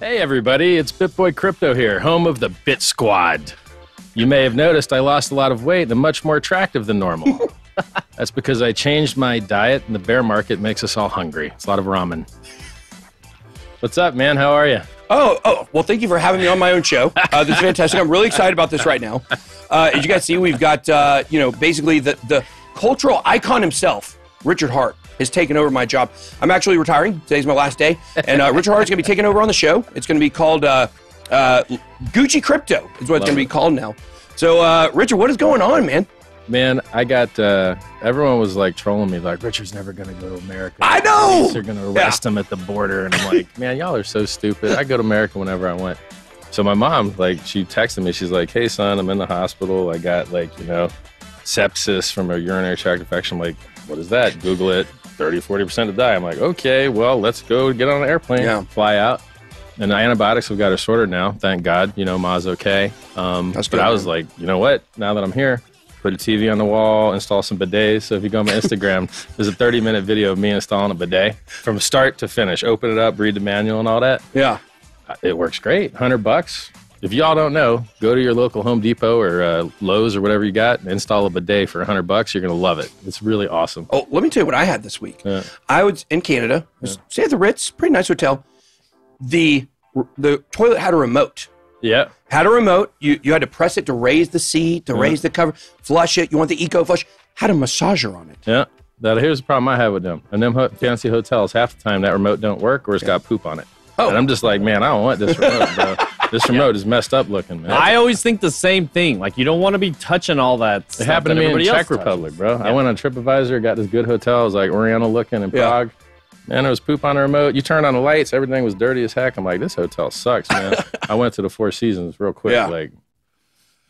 Hey everybody, it's BitBoy Crypto here, home of the Bit Squad. You may have noticed I lost a lot of weight and I'm much more attractive than normal. That's because I changed my diet and the bear market makes us all hungry. It's a lot of ramen. What's up, man? How are you? Oh, oh, well, thank you for having me on my own show. Uh, this is fantastic. I'm really excited about this right now. Uh, as you guys see, we've got, uh, you know, basically the, the cultural icon himself, Richard Heart, has taken over my job. I'm actually retiring. Today's my last day. And uh, Richard Heart's going to be taking over on the show. It's going to be called uh, uh, Gucci Crypto, is what it's going to be called now. So, uh, Richard, what is going on, man? Man, I got uh, everyone was like trolling me, like Richard's never gonna go to America. I know! They're gonna arrest him at the border, and I'm like, man, y'all are so stupid. I go to America whenever I want. So my mom, like, she texted me. She's like, "Hey, son, I'm in the hospital. I got like, you know, sepsis from a urinary tract infection." I'm like, what is that? Google it. 30, 40 percent to die. I'm like, okay, well, let's go get on an airplane, Yeah. fly out. And the antibiotics have got her sorted now. Thank God. You know, Ma's okay. Um, That's but good, I was man. like, you know what? Now that I'm here, put a TV on the wall, install some bidets. So if you go on my Instagram, there's a 30 minute video of me installing a bidet from start to finish. Open it up, read the manual and all that. Yeah. It works great. 100 bucks. If y'all don't know, go to your local Home Depot or uh, Lowe's or whatever you got and install a bidet for 100 bucks. You're going to love it. It's really awesome. Oh, let me tell you what I had this week. Yeah. I was in Canada, was stay at the Ritz, pretty nice hotel. The the toilet had a remote. Yeah. Had a remote. You you had to press it to raise the seat, to raise the cover, flush it. You want the eco flush. Had a massager on it. Yeah. That here's the problem I have with them. And them ho- fancy hotels, half the time that remote don't work or it's got poop on it. Oh. And I'm just like, man, I don't want this remote, bro. This remote is messed up looking, man. I always think the same thing. Like you don't want to be touching all that. it stuff happened that to me in everybody else Czech touches. Republic, bro. I went on TripAdvisor, got this good hotel. It was like Oriental looking in Yeah. Prague. Man, there was poop on the remote. You turn on the lights, everything was dirty as heck. I'm like, this hotel sucks, man. I went to the Four Seasons real quick. Yeah. Like,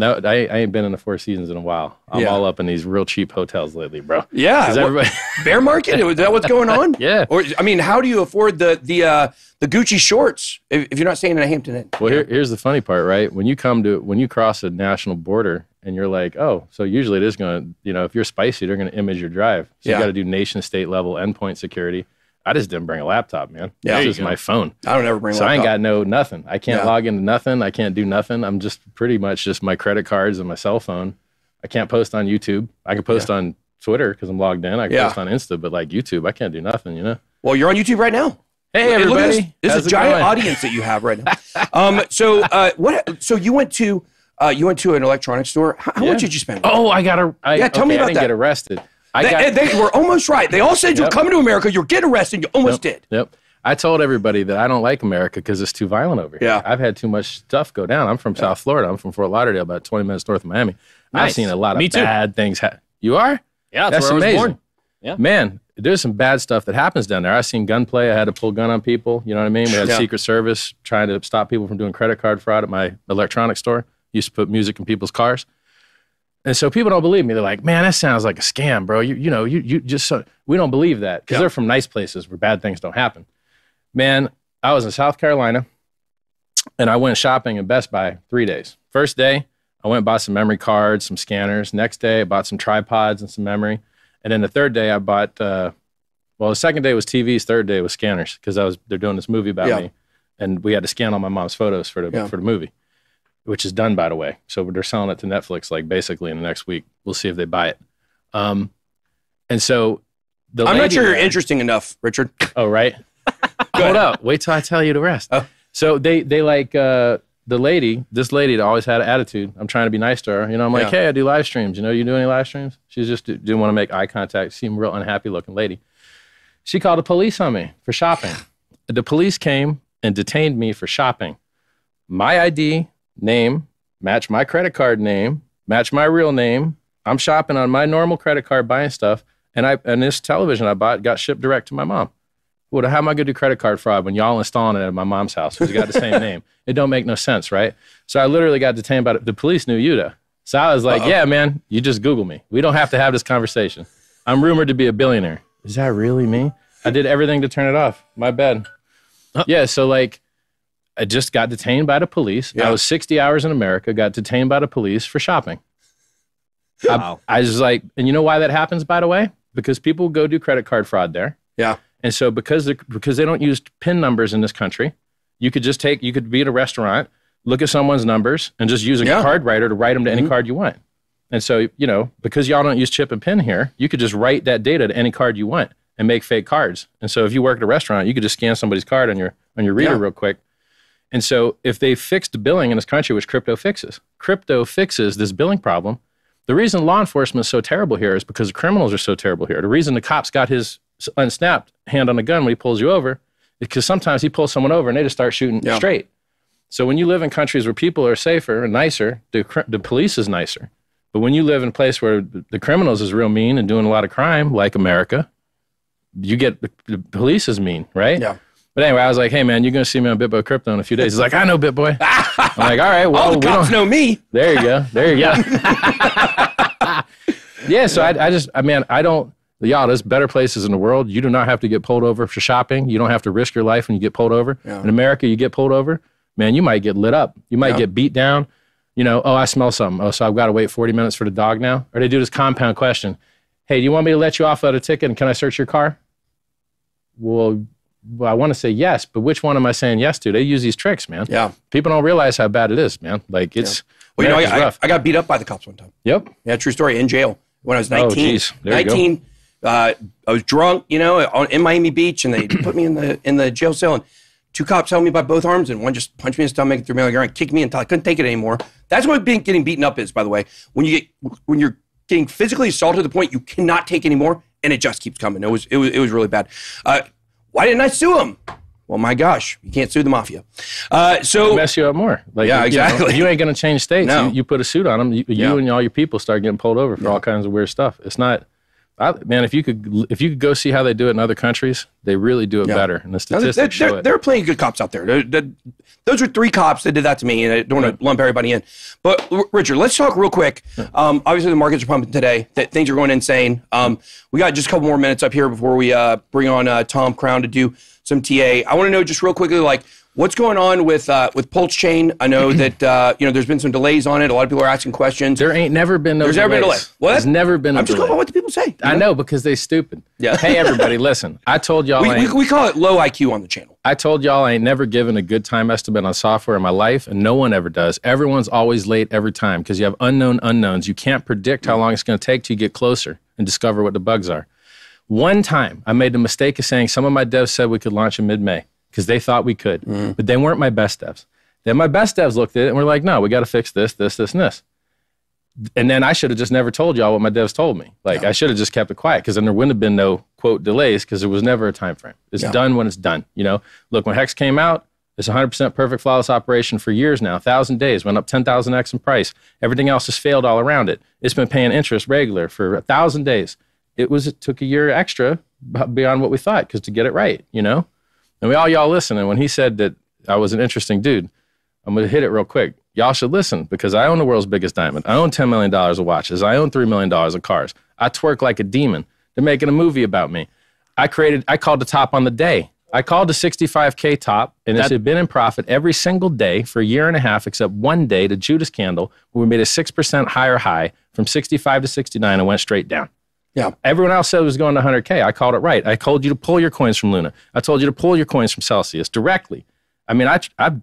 no, I, I ain't been in the Four Seasons in a while. I'm Yeah. all up in these real cheap hotels lately, bro. Yeah. what- everybody, bear market? Is that what's going on? Yeah. Or I mean, how do you afford the the uh, the Gucci shorts if, if you're not staying in a Hampton Inn? Well, here, here's the funny part, right? When you come to when you cross a national border and you're like, oh, so usually it is going to, you know, if you're spicy, they're going to image your drive. So Yeah. you got to do nation state level endpoint security. I just didn't bring a laptop, man. Yeah. Yeah, There it's just my phone. I don't ever bring. a So I ain't got no nothing. I can't Yeah. log into nothing. I can't do nothing. I'm just pretty much just my credit cards and my cell phone. I can't post on YouTube. I can post on Twitter because I'm logged in. I can Yeah. post on Insta, but like YouTube, I can't do nothing. You know. Well, you're on YouTube right now. Hey Hey, look at this. everybody, This is a giant going? audience that you have right now. um, so uh, what? So you went to uh, you went to an electronics store. How, how Yeah. much did you spend? Oh, I got a. I, Yeah, tell me okay, about I didn't that. get arrested. I they, got. they were almost right. They all said you were Yep. coming to America. You're getting arrested. You almost did. Yep. I told everybody that I don't like America because it's too violent over here. Yeah. I've had too much stuff go down. I'm from South Florida. I'm from Fort Lauderdale, about 20 minutes north of Miami. I've seen a lot of Me too. bad things. Ha- you are? Yeah, that's, That's where I was amazing. born. Yeah. Man, there's some bad stuff that happens down there. I've seen gunplay. I had to pull gun on people. You know what I mean? We had Yeah. Secret Service trying to stop people from doing credit card fraud at my electronics store. Used to put music in people's cars. And so people don't believe me. They're like, man, that sounds like a scam, bro. You, you know, you, you just, so, we don't believe that because Yeah. they're from nice places where bad things don't happen. Man, I was in South Carolina and I went shopping at Best Buy three days. First day, I went and bought some memory cards, some scanners. Next day, I bought some tripods and some memory. And then the third day, I bought, uh, well, the second day was TVs, third day was scanners because I was they're doing this movie about Yeah. me, and we had to scan all my mom's photos for the Yeah. for the movie, which is done by the way. So they're selling it to Netflix like basically in the next week. We'll see if they buy it. Um, and so the I'm not sure you're interesting enough, Richard. Oh, right. Hold up. Wait till I tell you the rest. Oh. So they they like uh, the lady. This lady that always had an attitude. I'm trying to be nice to her. You know, I'm like, Yeah. hey, I do live streams. You know, you do any live streams? She's just didn't want to make eye contact. Seemed real unhappy looking lady. She called the police on me for shopping. The police came and detained me for shopping. My ID name match my credit card name match my real name. I'm shopping on my normal credit card buying stuff, and I and this television I bought got shipped direct to my mom. Well, how am I going to do credit card fraud when y'all installing it at my mom's house because you got the same name? It don't make no sense, right? So I literally got detained by the, the police knew you. So I was like, Uh-oh. yeah, man, you just Google me. We don't have to have this conversation. I'm rumored to be a billionaire. Is that really me? I did everything to turn it off. My bad. Uh. Yeah, so like I just got detained by the police. Yeah. I was 60 hours in America, got detained by the police for shopping. I- Wow. I, was like, and you know why that happens, by the way? Because people go do credit card fraud there. Yeah. And so because they, because they don't use PIN numbers in this country, You could just take, you could be at a restaurant, look at someone's numbers, and just use a Yeah. card writer to write them to Mm-hmm. any card you want. And so, you know, because y'all don't use chip and pin here, you could just write that data to any card you want and make fake cards. And so, if you work at a restaurant, you could just scan somebody's card on your on your reader Yeah. real quick. And so, if they fixed billing in this country, which crypto fixes, crypto fixes this billing problem. The reason law enforcement is so terrible here is because the criminals are so terrible here. The reason the cops got his unsnapped hand on a gun when he pulls you over is because sometimes he pulls someone over and they just start shooting Yeah. straight. So when you live in countries where people are safer and nicer, the, the police is nicer. But when you live in a place where the criminals is real mean and doing a lot of crime, like America, you get the, the police is mean, right? Yeah. But anyway, I was like, hey man, you're gonna see me on BitBoy Crypto in a few days. He's like, I know BitBoy. I'm like, all right, well, All the we cops don't. know me. There you go. There you go. yeah. So I, I just, I mean, I don't. Y'all, there's better places in the world. You do not have to get pulled over for shopping. You don't have to risk your life when you get pulled over. Yeah. In America, you get pulled over, man, you might get lit up. You might Yeah. get beat down. You know, oh, I smell something. Oh, so I've got to wait 40 minutes for the dog now. Or they do this compound question. Hey, do you want me to let you off without a ticket and can I search your car? Well, well I want to say yes, but which one am I saying yes to? They use these tricks, man. Yeah. People don't realize how bad it is, man. Like it's, Well, you know, I, I, rough. I got beat up by the cops one time. Yep. Yeah, true story. In jail when I was Oh, 19. geez. There you go. 19. Uh, I was drunk, you know, on, in Miami Beach, and they put me in the in the jail cell. And two cops held me by both arms, and one just punched me in the stomach and threw me on the ground, kicked me until I couldn't take it anymore. That's what being getting beaten up is, by the way. When you get when you're getting physically assaulted to the point you cannot take anymore, and it just keeps coming. It was it was it was really bad. Uh, why didn't I sue him? Well, my gosh, you can't sue the mafia. Uh, so mess you up more. Like, Yeah, you know, exactly. you ain't going to change states. No. You, you put a suit on them. You, Yeah. you and all your people start getting pulled over for all kinds of weird stuff. It's not, I, man. If you could, if you could go see how they do it in other countries, they really do it Yeah. better. And the No, statistics there, show it. there are plenty of good cops out there. There- there- those are three cops that did that to me, and I don't want to lump everybody in. But Richard, let's talk real quick. Um, obviously, the markets are pumping today. That things are going insane. Um, we got just a couple more minutes up here before we uh, bring on uh, Tom Crown to do some TA. I want to know just real quickly, like what's going on with uh, with Pulse Chain. I know that uh, you know there's been some delays on it. A lot of people are asking questions. there ain't never been no. There's never been a delay. delays. What? There's never been a I'm just going by what the people say. I know because they stupid. Yeah. Hey everybody, listen. I told y'all. We, I we, we call it low IQ on the channel. I told y'all I ain't never given a good time estimate on software in my life, and no one ever does. Everyone's always late every time because you have unknown unknowns. You can't predict how long it's going to take you get closer and discover what the bugs are. One time, I made the mistake of saying some of my devs said we could launch in mid May because they thought we could, mm-hmm. but they weren't my best devs. Then my best devs looked at it and were like, no, we got to fix this, this, this, and this. And then I should have just never told y'all what my devs told me. Like I should have just kept it quiet because then there wouldn't have been no quote delays because there was never a time frame. It's Yeah. done when it's done. You know, look when Hex came out, it's 100% perfect flawless operation for years now. Thousand days went up 10,000x in price. Everything else has failed all around it. It's been paying interest regular for a thousand days. It was it took a year extra beyond what we thought because to get it right. You know, and we all y'all listen. And when he said that I was an interesting dude, I'm to hit it real quick. Y'all should listen because I own the world's biggest diamond. I own $10 million of watches. I own $3 million of cars. I twerk like a demon. They're making a movie about me. I created, I called the top on the day. I called the 65K top, and it's That- been in profit every single day for a year and a half, except one day, the Judas candle, where we made a 6% higher high from 65 to 69 and went straight down. Yeah. Everyone else said it was going to 100K. I called it right. I told you to pull your coins from Luna. I told you to pull your coins from Celsius directly. I mean, I, I,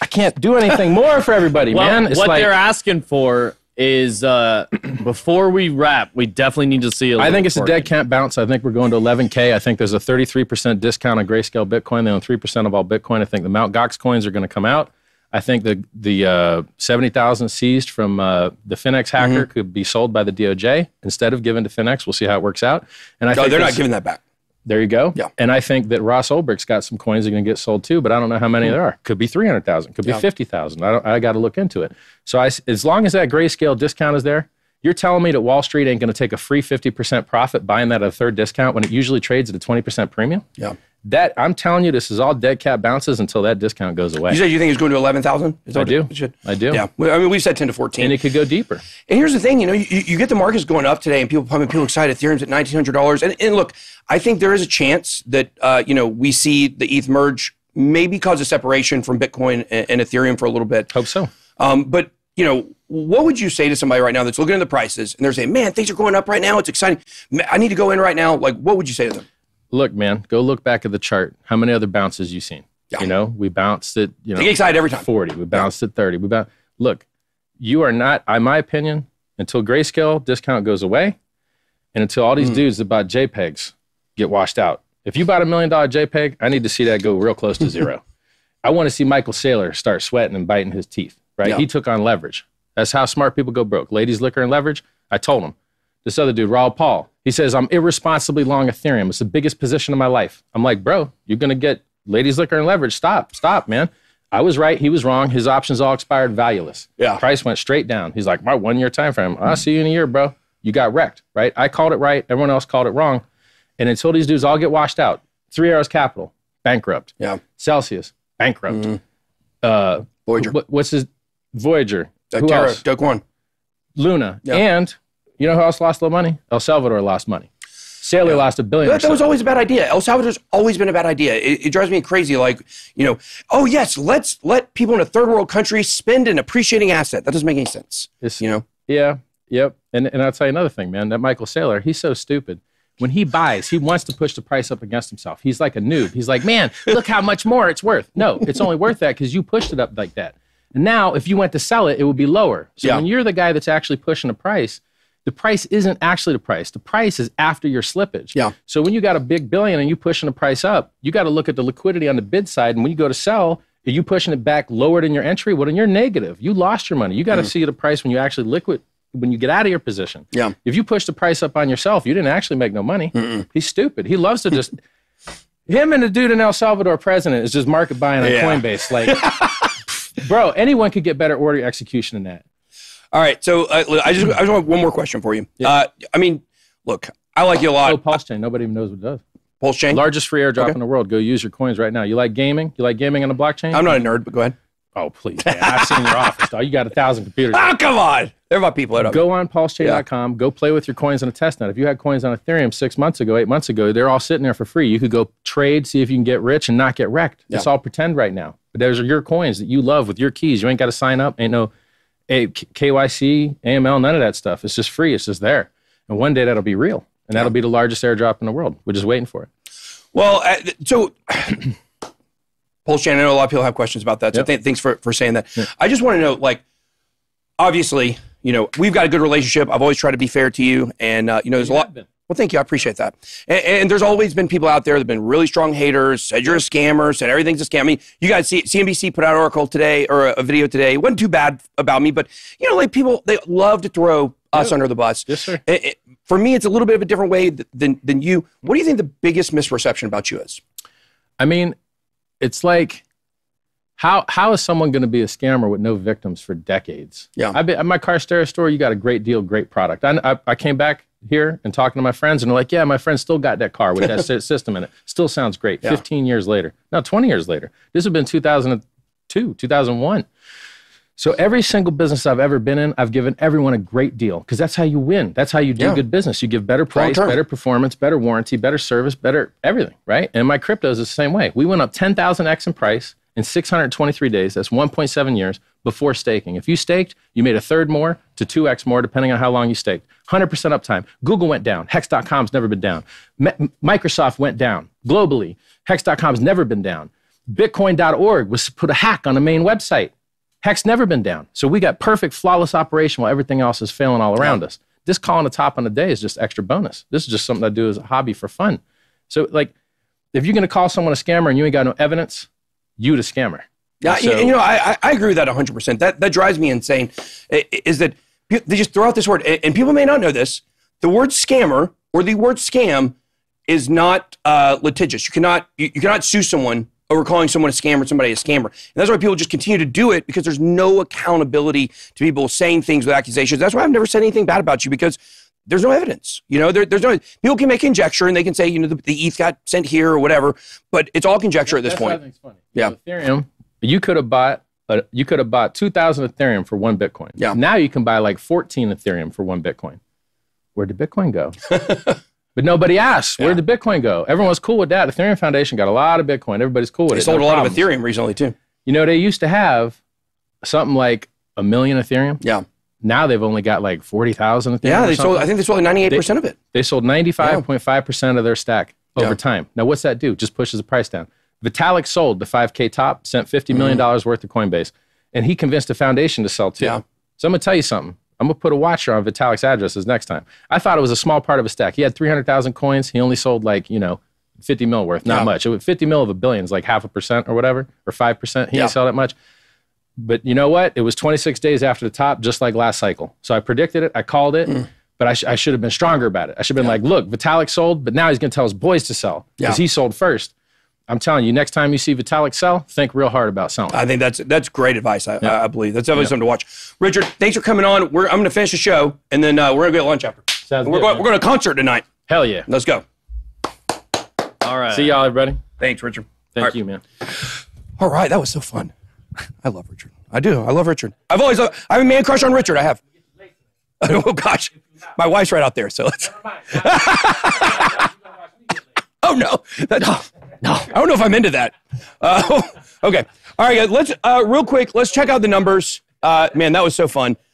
I can't do anything more for everybody, Well, man. It's what like, they're asking for is uh, before we wrap, we definitely need to see. a I think it's a dead cat bounce. I think we're going to 11K. I think there's a 33% discount on Grayscale Bitcoin. They own 3% of all Bitcoin. I think the Mt. Gox coins are going to come out. I think the the uh, 70,000 seized from uh, the Finex hacker could be sold by the DOJ instead of given to Finex. We'll see how it works out. And I No, think they're not giving that back. There you go. Yeah. And I think that Ross Ulbricht's got some coins that are going to get sold too, but I don't know how many there are. Could be 300,000, could be Yeah. 50,000. I, don't- I got to look into it. So I, as long as that grayscale discount is there, you're telling me that Wall Street ain't going to take a free 50% profit buying that at a third discount when it usually trades at a 20% premium? Yeah. That I'm telling you, this is all dead cat bounces until that discount goes away. You said you think it's going to eleven thousand? I do. I do. Yeah. I mean, we said ten to fourteen. and it could go deeper. And here's the thing, you know, you, you get the markets going up today, and people pumping, people excited. Ethereum's at nineteen hundred dollars, and, and look, I think there is a chance that uh, you know we see the ETH merge, maybe cause a separation from Bitcoin and, and Ethereum for a little bit. Hope so. Um, but you know, what would you say to somebody right now that's looking at the prices and they're saying, "Man, things are going up right now. It's exciting. I need to go in right now." Like, what would you say to them? Look, man, go look back at the chart. How many other bounces you seen? You know, we bounced at you know They get excited every time. 40. We bounced at 30. We bounced. Look, you are not, in my opinion, until grayscale discount goes away, and until all these Hmm. dudes that bought JPEGs get washed out. If you bought a million dollar JPEG, I need to see that go real close to zero. I want to see Michael Saylor start sweating and biting his teeth. Right? Yeah. He took on leverage. That's how smart people go broke. Ladies, liquor, and leverage. I told him. This other dude, Raoul Pal, he says, I'm irresponsibly long Ethereum. It's the biggest position of my life. I'm like, bro, you're going to get ladies, liquor, and leverage. Stop, stop, man. I was right. He was wrong. His options all expired valueless. Yeah. Price went straight down. He's like, my one year time frame. I'll see you in a year, bro. You got wrecked, right? I called it right. Everyone else called it wrong. And until these dudes all get washed out, Three Arrows Capital, bankrupt. Yeah. Celsius, bankrupt. Uh, Voyager. what, what's his Voyager? Uh, Who Terra, else? Do Kwon. Luna. Yeah. And you know who else lost a little money? El Salvador lost money. Saylor lost a billion. That, that was always a bad idea. El Salvador's always been a bad idea. It, it drives me crazy. Like, you know, oh yes, let's let people in a third world country spend an appreciating asset. That doesn't make any sense. It's- You know, Yeah, yep. And and I'll tell you another thing, man. That Michael Saylor, he's so stupid. When he buys, he wants to push the price up against himself. He's like a noob. He's like, man, look how much more it's worth. No, it's only worth that because you pushed it up like that. And now, if you went to sell it, it would be lower. So Yeah. when you're the guy that's actually pushing the price, the price isn't actually the price. The price is after your slippage. Yeah. So when you got a big billion and you pushing the price up, you got to look at the liquidity on the bid side. And when you go to sell, are you pushing it back lower than your entry? Well, then you're negative. You lost your money. You got to mm. see the price when you actually liquid when you get out of your position. Yeah. If you push the price up on yourself, you didn't actually make no money. He's stupid. He loves to just. him and the dude in El Salvador president is just market buying on Yeah. Coinbase. Like, bro, anyone could get better order execution than that. All right. So uh, I just I just want one more question for you. Uh, I mean, look, I like you a lot. Oh, Pulse Chain. Nobody even knows what it does. Pulse chain. Largest free airdrop Okay. in the world. Go use your coins right now. You like gaming? You like gaming on the blockchain? I'm not a nerd, but go ahead. oh, please. Man. I've seen your office, dog. You got a thousand computers. Oh, come on. There are my people. That Go on pulsechain.com. Go play with your coins on a testnet. If you had coins on Ethereum six months ago, eight months ago, they're all sitting there for free. You could go trade, see if you can get rich and not get wrecked. It's Yeah. all pretend right now. But those are your coins that you love with your keys. You ain't got to sign up. Ain't no A- K- KYC, AML, none of that stuff. It's just free. It's just there. And one day that'll be real. And that'll be the largest airdrop in the world. We're just waiting for it. Well, uh, so Pulse chain. I know a lot of people have questions about that. So Yep. th- thanks for, for saying that. I just want to know, like, obviously, you know, we've got a good relationship. I've always tried to be fair to you, and uh, you know, there's a lot. been. Well, thank you. I appreciate that. And, and there's always been people out there that've been really strong haters, said you're a scammer, said everything's a scam. I mean, you guys see CNBC put out an article today or a, video today. It wasn't too bad about me, but you know, like people they love to throw us under the bus. Yes, sir. It- it- for me, it's a little bit of a different way th- than than you. What do you think the biggest misperception about you is? I mean, it's like how how is someone going to be a scammer with no victims for decades? Yeah. I've been at my car stereo store. You got a great deal, great product. I, I, I came back here and talking to my friends, and they're like, "Yeah, my friend still got that car with that system in it. Still sounds great." Fifteen years later, now twenty years later. This would have been two thousand two, two thousand one. So every single business I've ever been in, I've given everyone a great deal because that's how you win. That's how you do Yeah. good business. You give better price, better performance, better warranty, better service, better everything, right? And my crypto is the same way. We went up 10,000x in price in 623 days. That's 1.7 years before staking. If you staked, you made a third more to 2x more, depending on how long you staked. 100% uptime. Google went down. Hex.com's never been down. Me- Microsoft went down globally. Hex.com's never been down. Bitcoin.org was put a hack on the main website. Hex's never been down. So we got perfect, flawless operation while everything else is failing all around us. This calling the top on the day is just extra bonus. This is just something I do as a hobby for fun. So, like, if you're going to call someone a scammer and you ain't got no evidence, you the scammer. Yeah, So- you know, I, I- agree with that 100%. That, that drives me insane is that they just throw out this word, and people may not know this. The word scammer or the word scam is not uh, litigious. You cannot, you, you cannot sue someone over calling someone a scammer or somebody a scammer. And that's why people just continue to do it because there's no accountability to people saying things with accusations. That's why I've never said anything bad about you because there's no evidence. You know, there, there's no, people can make conjecture and they can say, you know, the, the ETH got sent here or whatever, but it's all conjecture at this point. funny. Yeah. Ethereum, you could have bought uh, you could have bought 2,000 Ethereum for one Bitcoin. Yeah. Now you can buy like 14 Ethereum for one Bitcoin. Where did Bitcoin go? but nobody asked. Where did Bitcoin go? Everyone was cool with that. Ethereum Foundation got a lot of Bitcoin. Everybody's cool with it. They it. sold no a lot problems. of Ethereum recently too. You know, they used to have something like a million Ethereum. Yeah. Now they've only got like 40,000 Ethereum. Yeah, they sold. I think they sold ninety eight percent of it. They sold 95.5% of their stack over Yeah. time. Now, what's that do? Just pushes the price down. Vitalik sold the 5K top, sent $50 million worth of Coinbase, and he convinced a foundation to sell too. Yeah. So I'm going to tell you something. I'm going to put a watcher on Vitalik's addresses next time. I thought it was a small part of a stack. He had 300,000 coins. He only sold like, you know, 50 mil worth, not Yeah. much. It was 50 mil of a billion is like half a percent or whatever, or 5%. He Yeah. didn't sell that much. But you know what? It was 26 days after the top, just like last cycle. So I predicted it. I called it, Mm. but I, sh- I should have been stronger about it. I should have been like, look, Vitalik sold, but now he's going to tell his boys to sell because Yeah. he sold first. I'm telling you, next time you see Vitalik sell, think real hard about selling. I think that's that's great advice. I, I believe that's definitely something to watch. Richard, thanks for coming on. We're, I'm going to finish the show, and then uh, we're going to go to lunch after. Sounds we're good, going man. we're going to a concert tonight. Hell yeah. Let's go. All right. See y'all, everybody. Thanks, Richard. Thank All right. you, man. All right, that was so fun. I love Richard. I do. I love Richard. I've always I have a man crush on Richard. I have. Oh gosh, my wife's right out there. So let's. oh no, that, no, no. I don't know if I'm into that. Uh, okay, all right. Let's uh, real quick. Let's check out the numbers. Uh, man, that was so fun.